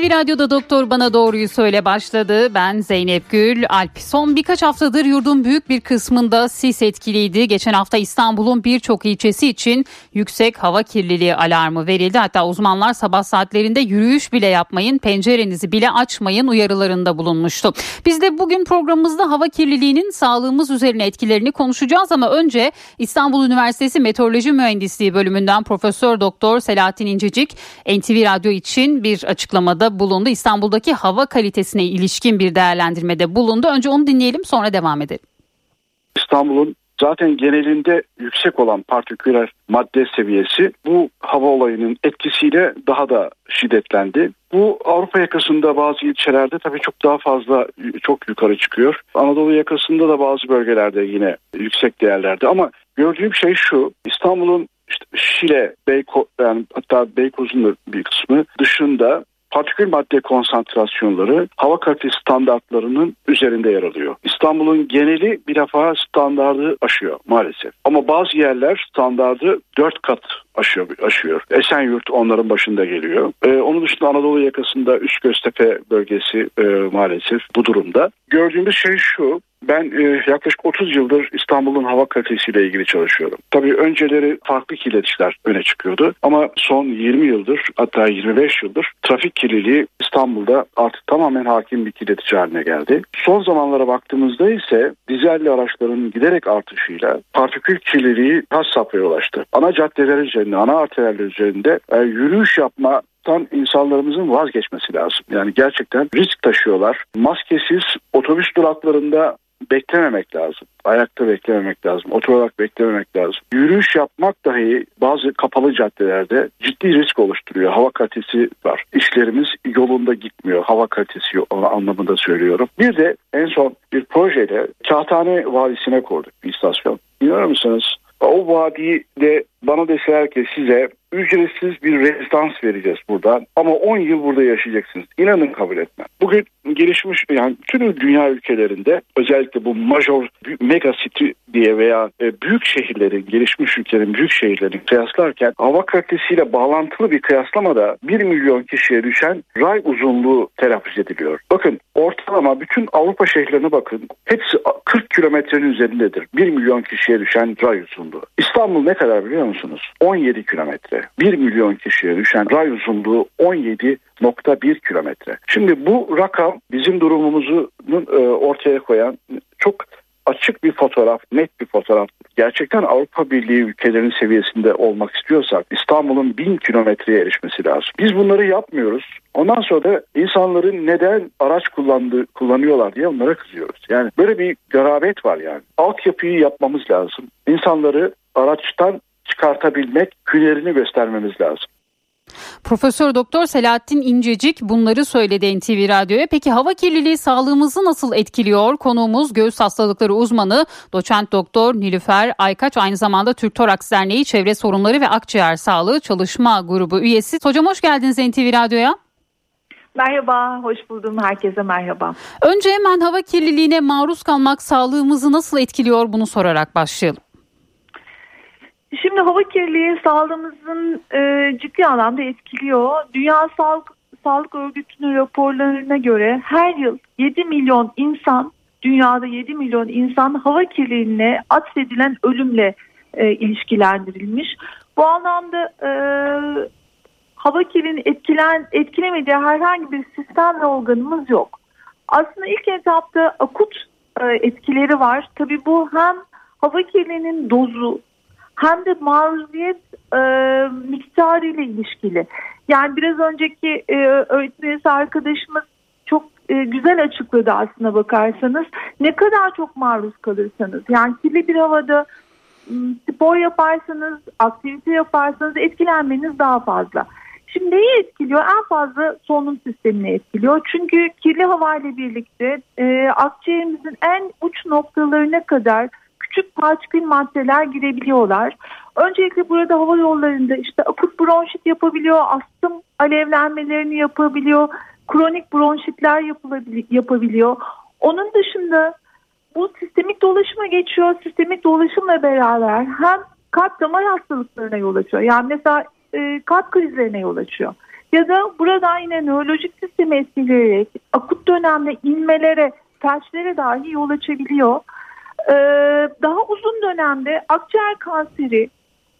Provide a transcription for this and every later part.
NTV Radyo'da Doktor Bana Doğruyu Söyle başladı. Ben Zeynep Gül Alp. Son birkaç haftadır yurdun büyük bir kısmında sis etkiliydi. Geçen hafta İstanbul'un birçok ilçesi için yüksek hava kirliliği alarmı verildi. Hatta uzmanlar sabah saatlerinde yürüyüş bile yapmayın, pencerenizi bile açmayın uyarılarında bulunmuştu. Biz de bugün programımızda hava kirliliğinin sağlığımız üzerine etkilerini konuşacağız ama önce İstanbul Üniversitesi Meteoroloji Mühendisliği bölümünden Profesör Doktor Selahattin İncecik NTV Radyo için bir açıklamada bulundu. İstanbul'daki hava kalitesine ilişkin bir değerlendirmede bulundu. Önce onu dinleyelim sonra devam edelim. İstanbul'un zaten genelinde yüksek olan partiküler madde seviyesi bu hava olayının etkisiyle daha da şiddetlendi. Bu Avrupa yakasında bazı ilçelerde tabii çok daha fazla çok yukarı çıkıyor. Anadolu yakasında da bazı bölgelerde yine yüksek değerlerde ama gördüğüm şey şu İstanbul'un işte Şile, Beyko, yani hatta Beykoz'un bir kısmı dışında partikül madde konsantrasyonları hava kalitesi standartlarının üzerinde yer alıyor. İstanbul'un geneli bir defa standardı aşıyor maalesef. Ama bazı yerler standardı 4 kat aşıyor. aşıyor. Esenyurt onların başında geliyor. Ee, onun dışında Anadolu yakasında Üst Göztepe bölgesi e, maalesef bu durumda. Gördüğümüz şey şu ben e, yaklaşık 30 yıldır İstanbul'un hava kalitesiyle ilgili çalışıyorum. Tabii önceleri farklı kirletişler öne çıkıyordu ama son 20 yıldır hatta 25 yıldır trafik kirliliği İstanbul'da artık tamamen hakim bir kirletici haline geldi. Son zamanlara baktığımızda ise dizelli araçların giderek artışıyla partikül kirliliği has safhaya ulaştı. Ana caddeler üzerinde, ana arterler üzerinde e, yürüyüş yapma tan insanlarımızın vazgeçmesi lazım. Yani gerçekten risk taşıyorlar. Maskesiz otobüs duraklarında beklememek lazım. Ayakta beklememek lazım. Oturarak beklememek lazım. Yürüyüş yapmak dahi bazı kapalı caddelerde ciddi risk oluşturuyor. Hava kalitesi var. İşlerimiz yolunda gitmiyor. Hava kalitesi anlamında söylüyorum. Bir de en son bir projeyle Kağıthane Vadisi'ne kurduk bir istasyon. İnanır mısınız? O vadide bana deseler ki size ücretsiz bir rezidans vereceğiz burada ama 10 yıl burada yaşayacaksınız. İnanın kabul etmem. Bugün gelişmiş yani tüm dünya ülkelerinde özellikle bu major mega city diye veya e, büyük şehirlerin gelişmiş ülkelerin büyük şehirlerini kıyaslarken hava kalitesiyle bağlantılı bir kıyaslamada 1 milyon kişiye düşen ray uzunluğu telaffuz ediliyor. Bakın ortalama bütün Avrupa şehirlerine bakın hepsi 40 kilometrenin üzerindedir. 1 milyon kişiye düşen ray uzunluğu. İstanbul ne kadar biliyor musunuz? 17 kilometre. 1 milyon kişiye düşen ray uzunluğu 17.1 kilometre. Şimdi bu rakam bizim durumumuzu e, ortaya koyan çok açık bir fotoğraf, net bir fotoğraf. Gerçekten Avrupa Birliği ülkelerinin seviyesinde olmak istiyorsak İstanbul'un bin kilometreye erişmesi lazım. Biz bunları yapmıyoruz. Ondan sonra da insanların neden araç kullandı, kullanıyorlar diye onlara kızıyoruz. Yani böyle bir garabet var yani. Altyapıyı yapmamız lazım. İnsanları araçtan çıkartabilmek, hünerini göstermemiz lazım. Profesör Doktor Selahattin İncecik bunları söyledi NTV Radyo'ya. Peki hava kirliliği sağlığımızı nasıl etkiliyor? Konuğumuz göğüs hastalıkları uzmanı doçent doktor Nilüfer Aykaç aynı zamanda Türk Toraks Derneği Çevre Sorunları ve Akciğer Sağlığı Çalışma Grubu üyesi. Hocam hoş geldiniz NTV Radyo'ya. Merhaba, hoş buldum. Herkese merhaba. Önce hemen hava kirliliğine maruz kalmak sağlığımızı nasıl etkiliyor bunu sorarak başlayalım. Şimdi hava kirliliği sağlığımızın e, ciddi anlamda etkiliyor. Dünya Sağlık, Sağlık Örgütü'nün raporlarına göre her yıl 7 milyon insan, dünyada 7 milyon insan hava kirliliğine atfedilen ölümle e, ilişkilendirilmiş. Bu anlamda e, hava kirliliğinin etkilen, etkilemediği herhangi bir sistem ve organımız yok. Aslında ilk etapta akut e, etkileri var. Tabii bu hem hava kirliliğinin dozu, hem de maruziyet e, miktarı ile ilişkili. Yani biraz önceki e, öğretmen arkadaşımız çok e, güzel açıkladı aslına bakarsanız. Ne kadar çok maruz kalırsanız yani kirli bir havada spor yaparsanız, aktivite yaparsanız etkilenmeniz daha fazla. Şimdi neyi etkiliyor? En fazla solunum sistemini etkiliyor. Çünkü kirli havayla birlikte e, akciğerimizin en uç noktalarına kadar küçük partikül maddeler girebiliyorlar. Öncelikle burada hava yollarında işte akut bronşit yapabiliyor, astım alevlenmelerini yapabiliyor, kronik bronşitler yapabiliyor. Onun dışında bu sistemik dolaşıma geçiyor. Sistemik dolaşımla beraber hem kalp damar hastalıklarına yol açıyor. Yani mesela e, kalp krizlerine yol açıyor. Ya da burada yine nörolojik sistemi etkileyerek akut dönemde inmelere, felçlere dahi yol açabiliyor. Ee, daha uzun dönemde akciğer kanseri,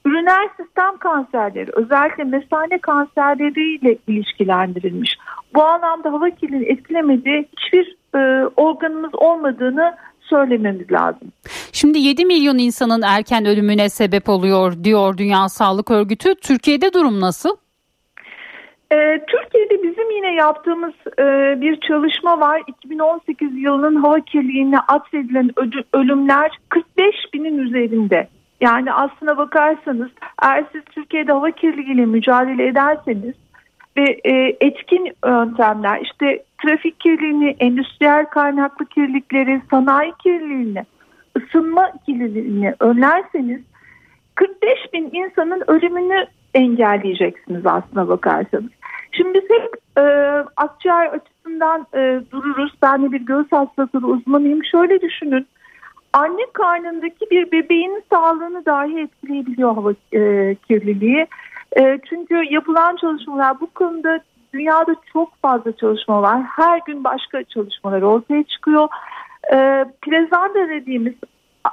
üriner sistem kanserleri, özellikle mesane kanserleriyle ilişkilendirilmiş. Bu anlamda hava kirliliğini etkilemediği hiçbir e, organımız olmadığını söylememiz lazım. Şimdi 7 milyon insanın erken ölümüne sebep oluyor diyor Dünya Sağlık Örgütü. Türkiye'de durum nasıl? Ee, Türkiye'de bizim yine yaptığımız e, bir çalışma var. 2018 yılının hava kirliliğine atfedilen ölümler 45 binin üzerinde. Yani aslına bakarsanız eğer siz Türkiye'de hava kirliliğiyle mücadele ederseniz ve e, etkin yöntemler işte trafik kirliliğini, endüstriyel kaynaklı kirlilikleri, sanayi kirliliğini, ısınma kirliliğini önlerseniz 45 bin insanın ölümünü engelleyeceksiniz aslına bakarsanız. Şimdi biz hep e, akciğer açısından e, dururuz. Ben de bir göğüs hastalıkları uzmanıyım. Şöyle düşünün. Anne karnındaki bir bebeğin sağlığını dahi etkileyebiliyor hava e, kirliliği. E, çünkü yapılan çalışmalar bu konuda dünyada çok fazla çalışma var. Her gün başka çalışmalar ortaya çıkıyor. E, plezanda dediğimiz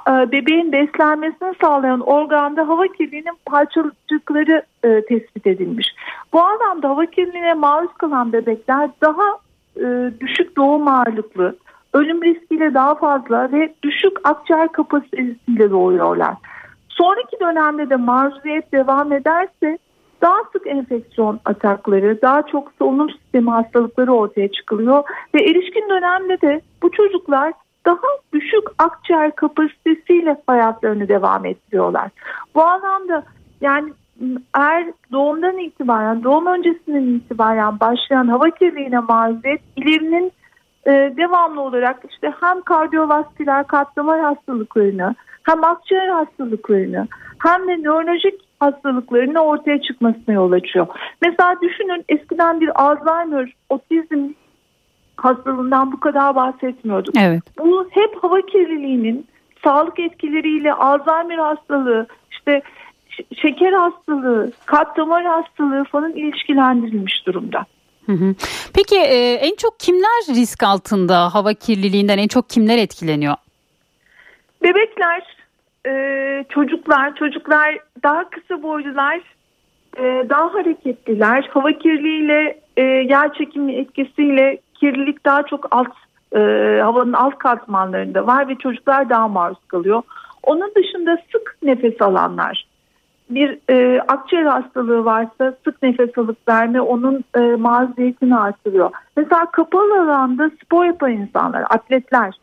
bebeğin beslenmesini sağlayan organda hava kirliliğinin parçacıkları e, tespit edilmiş. Bu anlamda hava kirliliğine maruz kalan bebekler daha e, düşük doğum ağırlıklı, ölüm riskiyle daha fazla ve düşük akciğer kapasitesiyle doğuyorlar. Sonraki dönemde de maruziyet devam ederse daha sık enfeksiyon atakları, daha çok solunum sistemi hastalıkları ortaya çıkılıyor ve erişkin dönemde de bu çocuklar daha düşük akciğer kapasitesiyle hayatlarını devam ettiriyorlar. Bu anlamda yani eğer doğumdan itibaren, doğum öncesinden itibaren başlayan hava kirliliğine maruziyet ilerinin e, devamlı olarak işte hem kardiyovasküler katlamar hastalıklarını hem akciğer hastalıklarını hem de nörolojik hastalıklarının ortaya çıkmasına yol açıyor. Mesela düşünün eskiden bir Alzheimer, otizm hastalığından bu kadar bahsetmiyorduk. Evet. Bu hep hava kirliliğinin sağlık etkileriyle Alzheimer hastalığı, işte şeker hastalığı, kalp damar hastalığı falan ilişkilendirilmiş durumda. Peki e, en çok kimler risk altında hava kirliliğinden en çok kimler etkileniyor? Bebekler, e, çocuklar, çocuklar daha kısa boylular, e, daha hareketliler. Hava kirliliğiyle, e, yer çekimi etkisiyle kirlilik daha çok alt e, havanın alt katmanlarında var ve çocuklar daha maruz kalıyor. Onun dışında sık nefes alanlar, bir e, akciğer hastalığı varsa sık nefes alıp verme onun e, maruziyetini artırıyor. Mesela kapalı alanda spor yapan insanlar, atletler,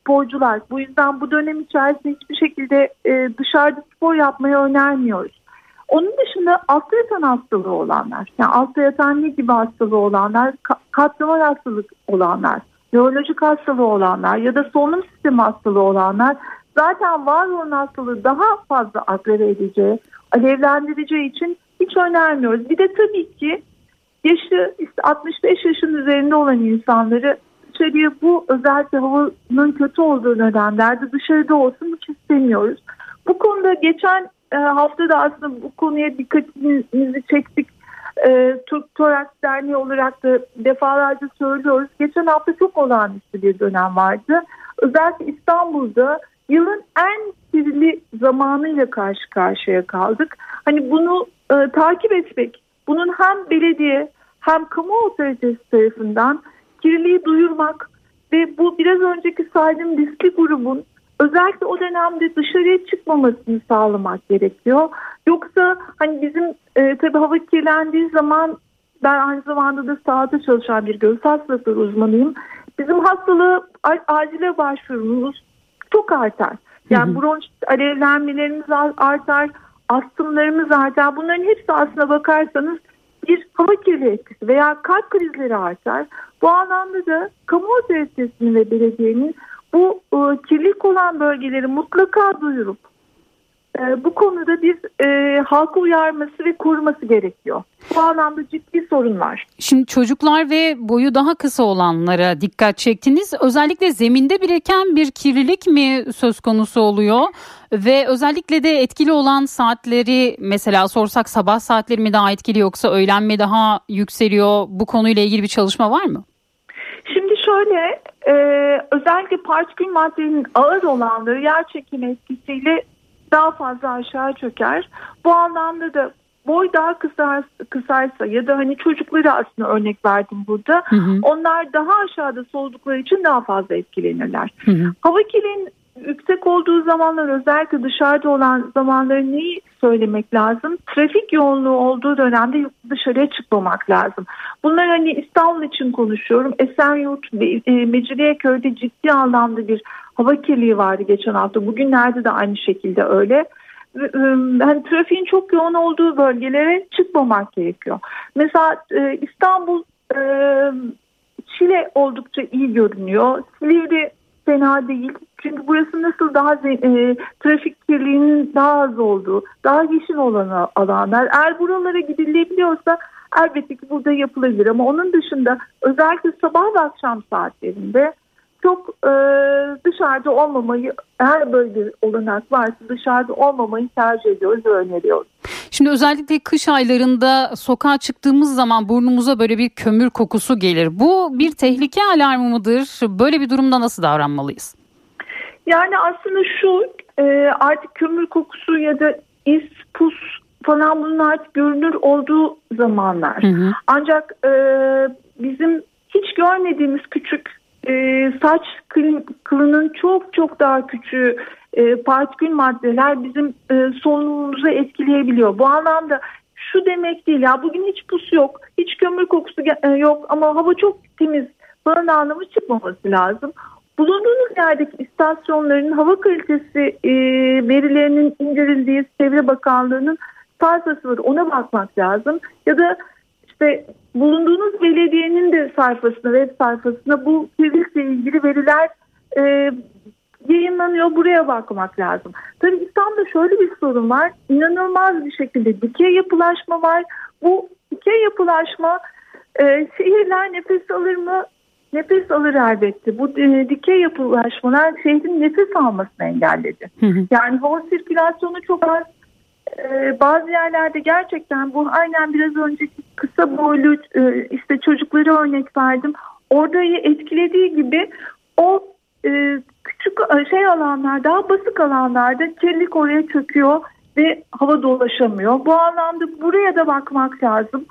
sporcular. Bu yüzden bu dönem içerisinde hiçbir şekilde e, dışarıda spor yapmayı önermiyoruz. Onun dışında altta yatan hastalığı olanlar, yani altta yatan ne gibi hastalığı olanlar, ka- katlamar hastalık olanlar, nörolojik hastalığı olanlar ya da solunum sistemi hastalığı olanlar zaten var olan hastalığı daha fazla agreve edeceği, alevlendireceği için hiç önermiyoruz. Bir de tabii ki yaşı işte 65 yaşın üzerinde olan insanları dışarıya bu özellikle havanın kötü olduğu dönemlerde dışarıda olsun hiç istemiyoruz. Bu konuda geçen e, hafta da aslında bu konuya dikkatimizi çektik. E, Türk Toraks Derneği olarak da defalarca söylüyoruz. Geçen hafta çok olağanüstü bir dönem vardı. Özellikle İstanbul'da yılın en kirli zamanıyla karşı karşıya kaldık. Hani bunu e, takip etmek, bunun hem belediye hem kamu otoritesi tarafından kirliliği duyurmak ve bu biraz önceki saydığım riskli grubun özellikle o dönemde dışarıya çıkmamasını sağlamak gerekiyor. Yoksa hani bizim e, tabii hava kirlendiği zaman ben aynı zamanda da sahada çalışan bir göğüs hastalıkları uzmanıyım. Bizim hastalığı acile başvurumuz çok artar. Yani bronşit alevlenmelerimiz artar, astımlarımız artar. Bunların hepsi aslına bakarsanız bir hava kirliliği etkisi veya kalp krizleri artar. Bu anlamda da kamu otoritesinin ve belediyenin bu e, kirlilik olan bölgeleri mutlaka duyurup e, bu konuda bir e, halka uyarması ve koruması gerekiyor. Bu anlamda ciddi sorun var. Şimdi çocuklar ve boyu daha kısa olanlara dikkat çektiniz. Özellikle zeminde biriken bir kirlilik mi söz konusu oluyor? Ve özellikle de etkili olan saatleri mesela sorsak sabah saatleri mi daha etkili yoksa öğlen mi daha yükseliyor? Bu konuyla ilgili bir çalışma var mı? Şöyle e, özellikle partikül maddenin ağır olanları yer çekimi etkisiyle daha fazla aşağı çöker. Bu anlamda da boy daha kısa, kısaysa ya da hani çocukları aslında örnek verdim burada. Hı hı. Onlar daha aşağıda soğudukları için daha fazla etkilenirler. Hı hı. Hava kirliliğinin yüksek olduğu zamanlar özellikle dışarıda olan zamanları neyi söylemek lazım? Trafik yoğunluğu olduğu dönemde dışarıya çıkmamak lazım. Bunlar hani İstanbul için konuşuyorum. Esenyurt ve e, Mecidiyeköy'de ciddi anlamda bir hava kirliliği vardı geçen hafta. Bugünlerde de aynı şekilde öyle. Hani trafiğin çok yoğun olduğu bölgelere çıkmamak gerekiyor. Mesela e, İstanbul e, Çile oldukça iyi görünüyor. Silivri fena değil. Çünkü burası nasıl daha e, trafik kirliliğinin daha az olduğu, daha yeşil olan alanlar. Eğer buralara gidilebiliyorsa elbette ki burada yapılabilir. Ama onun dışında özellikle sabah ve akşam saatlerinde çok e, dışarıda olmamayı böyle bir olanak varsa dışarıda olmamayı tercih ediyoruz ve öneriyoruz. Şimdi özellikle kış aylarında sokağa çıktığımız zaman burnumuza böyle bir kömür kokusu gelir. Bu bir tehlike alarmı mıdır? Böyle bir durumda nasıl davranmalıyız? Yani aslında şu e, artık kömür kokusu ya da is, pus falan bunun artık görünür olduğu zamanlar. Hı hı. Ancak e, bizim hiç görmediğimiz küçük e, saç kılının çok çok daha küçüğü e, partikül maddeler bizim e, solunumumuzu etkileyebiliyor. Bu anlamda şu demek değil ya bugün hiç pus yok, hiç kömür kokusu e, yok ama hava çok temiz falan anlamı çıkmaması lazım. Bulunduğunuz yerdeki istasyonların hava kalitesi e, verilerinin indirildiği Çevre Bakanlığı'nın sayfası var ona bakmak lazım. Ya da işte bulunduğunuz belediyenin de sayfasına, web sayfasına bu kirlilikle ilgili veriler e, yayınlanıyor. Buraya bakmak lazım. Tabii İstanbul'da şöyle bir sorun var. İnanılmaz bir şekilde dikey yapılaşma var. Bu dikey yapılaşma e, şehirler nefes alır mı? Nefes alır elbette. Bu e, dikey yapılaşmalar şehrin nefes almasını engelledi. Yani hava sirkülasyonu çok az e, bazı yerlerde gerçekten bu aynen biraz önceki kısa boylu e, işte çocukları örnek verdim. Orada etkilediği gibi o e, küçük e, şey alanlar daha basık alanlarda kirlilik oraya çöküyor ve hava dolaşamıyor. Bu anlamda buraya da bakmak lazım.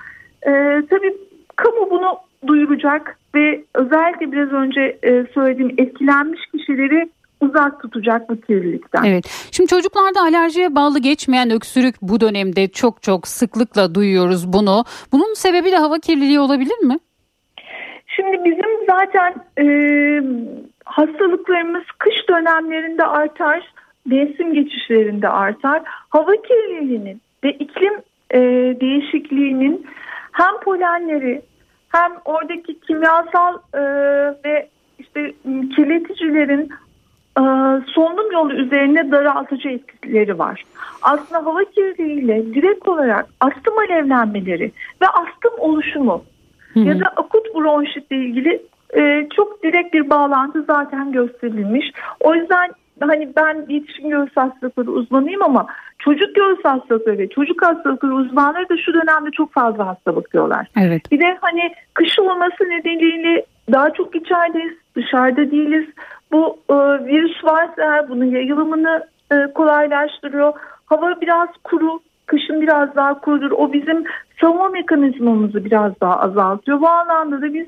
E, tabii kamu bunu duyuracak ve özellikle biraz önce söylediğim etkilenmiş kişileri uzak tutacak bu kirlilikten. Evet. Şimdi çocuklarda alerjiye bağlı geçmeyen öksürük bu dönemde çok çok sıklıkla duyuyoruz bunu. Bunun sebebi de hava kirliliği olabilir mi? Şimdi bizim zaten e, hastalıklarımız kış dönemlerinde artar, mevsim geçişlerinde artar. Hava kirliliğinin ve iklim e, değişikliğinin hem polenleri hem oradaki kimyasal e, ve işte kirleticilerin solunum yolu üzerine daraltıcı etkileri var. Aslında hava kirliliğiyle direkt olarak astım alevlenmeleri ve astım oluşumu hı hı. ya da akut bronşitle ilgili e, çok direkt bir bağlantı zaten gösterilmiş. O yüzden hani ben yetişkin göğüs hastalıkları uzmanıyım ama çocuk göğüs hastalıkları ve çocuk hastalıkları uzmanları da şu dönemde çok fazla hasta bakıyorlar. Evet. Bir de hani kış olması nedeniyle daha çok içerideyiz, dışarıda değiliz. Bu e, virüs varsa bunun yayılımını e, kolaylaştırıyor. Hava biraz kuru, kışın biraz daha kurudur. O bizim savunma mekanizmamızı biraz daha azaltıyor. Bu anlamda da biz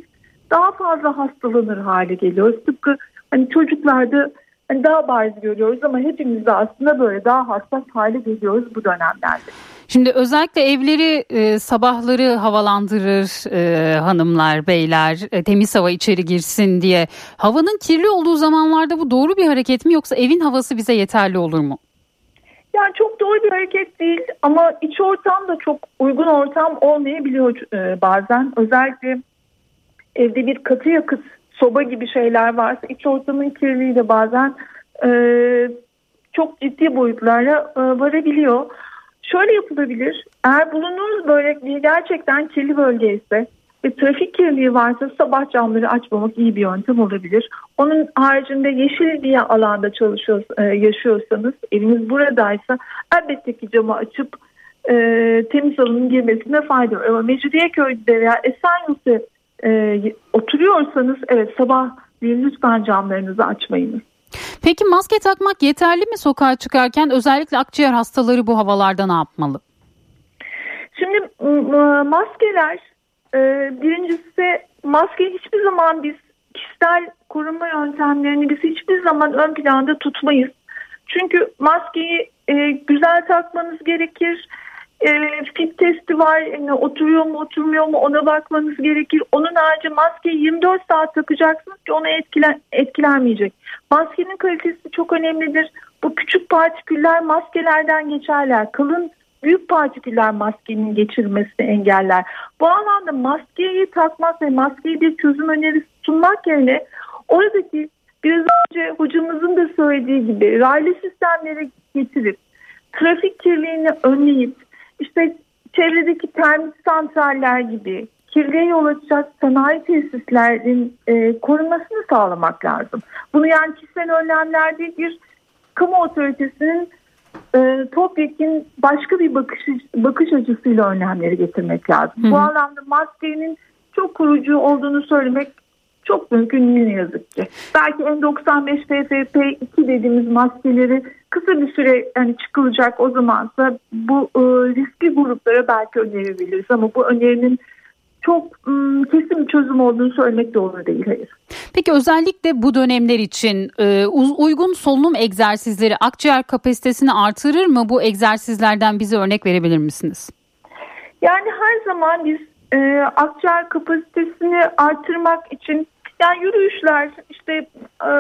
daha fazla hastalanır hale geliyoruz. Tıpkı hani çocuklarda hani daha bariz görüyoruz ama hepimiz de aslında böyle daha hassas hale geliyoruz bu dönemlerde. Şimdi özellikle evleri e, sabahları havalandırır e, hanımlar, beyler e, temiz hava içeri girsin diye. Havanın kirli olduğu zamanlarda bu doğru bir hareket mi yoksa evin havası bize yeterli olur mu? Yani çok doğru bir hareket değil ama iç ortam da çok uygun ortam olmayabiliyor e, bazen. Özellikle evde bir katı yakıt soba gibi şeyler varsa iç ortamın kirliliği de bazen e, çok ciddi boyutlara e, varabiliyor. Şöyle yapılabilir. Eğer bulunduğunuz bölge gerçekten kirli bölge ise ve trafik kirliliği varsa sabah camları açmamak iyi bir yöntem olabilir. Onun haricinde yeşil bir alanda çalışıyor, e, yaşıyorsanız, eviniz buradaysa elbette ki camı açıp e, temiz havanın girmesine fayda var. Ama Mecidiyeköy'de veya Esenyurt'ta e, oturuyorsanız evet sabah lütfen camlarınızı açmayınız. Peki maske takmak yeterli mi sokağa çıkarken özellikle akciğer hastaları bu havalarda ne yapmalı? Şimdi maskeler e, birincisi maske hiçbir zaman biz kişisel korunma yöntemlerini biz hiçbir zaman ön planda tutmayız. Çünkü maskeyi güzel takmanız gerekir e, fit testi var. Yani oturuyor mu oturmuyor mu ona bakmanız gerekir. Onun harici maskeyi 24 saat takacaksınız ki onu etkilen, etkilenmeyecek. Maskenin kalitesi çok önemlidir. Bu küçük partiküller maskelerden geçerler. Kalın büyük partiküller maskenin geçirmesini engeller. Bu anlamda maskeyi takmak ve maskeyi bir çözüm önerisi sunmak yerine oradaki biraz önce hocamızın da söylediği gibi raylı sistemleri getirip trafik kirliliğini önleyip işte çevredeki termik santraller gibi kirliye yol açacak sanayi tesislerin e, korunmasını sağlamak lazım. Bunu yani kişisel önlemler değil bir kamu otoritesinin e, topyekin başka bir bakış, bakış açısıyla önlemleri getirmek lazım. Hı. Bu anlamda maskenin çok kurucu olduğunu söylemek çok mümkün ne yazık ki. Belki N95 FFP2 dediğimiz maskeleri kısa bir süre yani çıkılacak o zamansa bu e, riskli gruplara belki önerebiliriz ama bu önerinin çok ım, kesin bir çözüm olduğunu söylemek doğru değil. Hayır. Peki özellikle bu dönemler için e, uygun solunum egzersizleri akciğer kapasitesini artırır mı? Bu egzersizlerden bize örnek verebilir misiniz? Yani her zaman biz e, akciğer kapasitesini artırmak için yani yürüyüşler, işte e,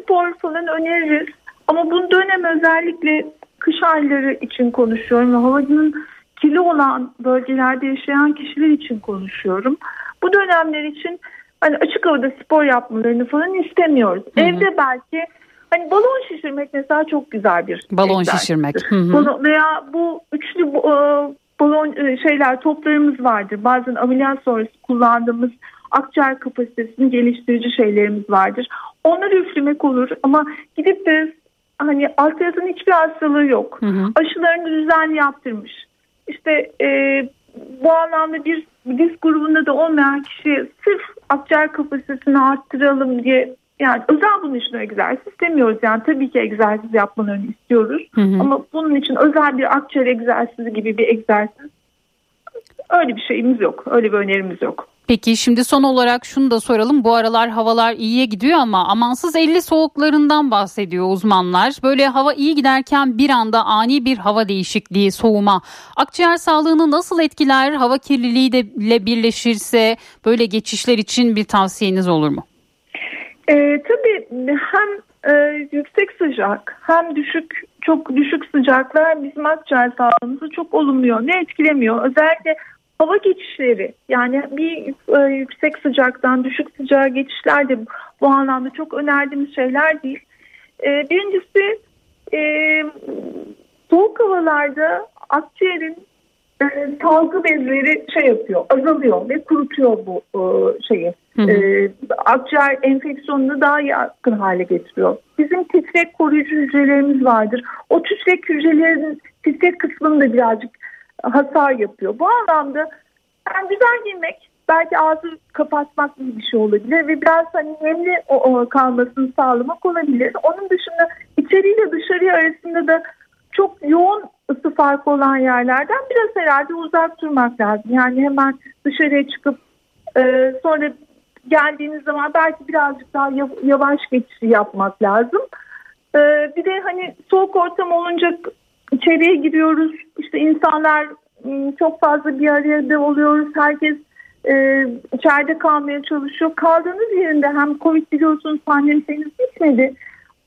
spor falan öneririz. Ama bu dönem özellikle kış ayları için konuşuyorum ve havanın kirli olan bölgelerde yaşayan kişiler için konuşuyorum. Bu dönemler için hani açık havada spor yapmalarını falan istemiyoruz. Hı hı. Evde belki hani balon şişirmek mesela çok güzel bir balon şişirmek. Hı hı. Veya bu üçlü e, balon e, şeyler toplarımız vardır. Bazen ameliyat sonrası kullandığımız akciğer kapasitesini geliştirici şeylerimiz vardır. Onları üflemek olur ama gidip de hani alt yatan hiçbir hastalığı yok. Hı hı. Aşılarını düzenli yaptırmış. İşte e, bu anlamda bir disk grubunda da olmayan kişi sırf akciğer kapasitesini arttıralım diye yani özel bunun için egzersiz istemiyoruz. Yani tabii ki egzersiz yapmalarını istiyoruz. Hı hı. Ama bunun için özel bir akciğer egzersizi gibi bir egzersiz öyle bir şeyimiz yok. Öyle bir önerimiz yok. Peki şimdi son olarak şunu da soralım. Bu aralar havalar iyiye gidiyor ama amansız 50 soğuklarından bahsediyor uzmanlar. Böyle hava iyi giderken bir anda ani bir hava değişikliği, soğuma akciğer sağlığını nasıl etkiler? Hava kirliliği de ile birleşirse böyle geçişler için bir tavsiyeniz olur mu? E, tabii hem e, yüksek sıcak hem düşük çok düşük sıcaklar bizim akciğer sağlığımızı çok olumluyor. Ne etkilemiyor? Özellikle hava geçişleri yani bir e, yüksek sıcaktan düşük sıcağa geçişler de bu anlamda çok önerdiğimiz şeyler değil. E, birincisi e, soğuk havalarda akciğerin e, salgı bezleri şey yapıyor azalıyor ve kurutuyor bu e, şeyi. Hı hı. E, akciğer enfeksiyonunu daha yakın hale getiriyor. Bizim titrek koruyucu hücrelerimiz vardır. O titrek hücrelerin titrek kısmını da birazcık hasar yapıyor. Bu anlamda yani güzel giymek belki ağzı kapatmak gibi bir şey olabilir ve biraz hani nemli o, o kalmasını sağlamak olabilir. Onun dışında içeriyle dışarıya arasında da çok yoğun ısı farkı olan yerlerden biraz herhalde uzak durmak lazım. Yani hemen dışarıya çıkıp e, sonra geldiğiniz zaman belki birazcık daha yavaş geçişi yapmak lazım. E, bir de hani soğuk ortam olunca içeriye giriyoruz. İşte insanlar çok fazla bir arada oluyoruz. Herkes e, içeride kalmaya çalışıyor. Kaldığınız yerinde hem Covid biliyorsunuz pandemi henüz bitmedi.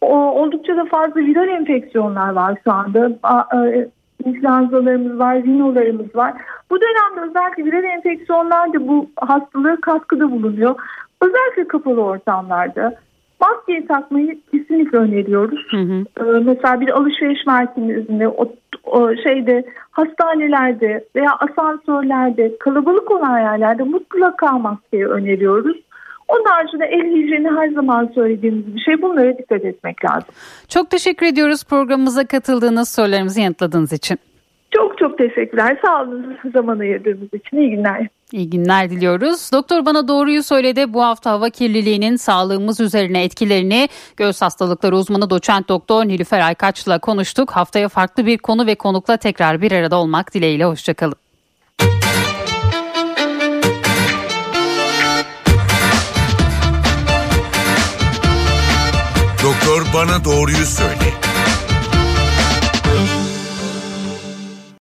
Oldukça da fazla viral enfeksiyonlar var şu anda. E, influenzalarımız var, rinolarımız var. Bu dönemde özellikle viral enfeksiyonlar da bu hastalığa katkıda bulunuyor. Özellikle kapalı ortamlarda Maskeyi takmayı kesinlikle öneriyoruz. Hı hı. Ee, mesela bir alışveriş merkezinde, o, o şeyde, hastanelerde veya asansörlerde, kalabalık olan yerlerde mutlaka maskeyi öneriyoruz. Onun haricinde el hijyeni her zaman söylediğimiz bir şey. Bunlara dikkat etmek lazım. Çok teşekkür ediyoruz programımıza katıldığınız sorularımızı yanıtladığınız için. Çok çok teşekkürler. Sağ olun zaman ayırdığınız için. İyi günler. İyi günler diliyoruz. Doktor bana doğruyu söyledi. Bu hafta hava kirliliğinin sağlığımız üzerine etkilerini göğüs hastalıkları uzmanı doçent doktor Nilüfer Aykaç'la konuştuk. Haftaya farklı bir konu ve konukla tekrar bir arada olmak dileğiyle. Hoşçakalın. Bana doğruyu söyle.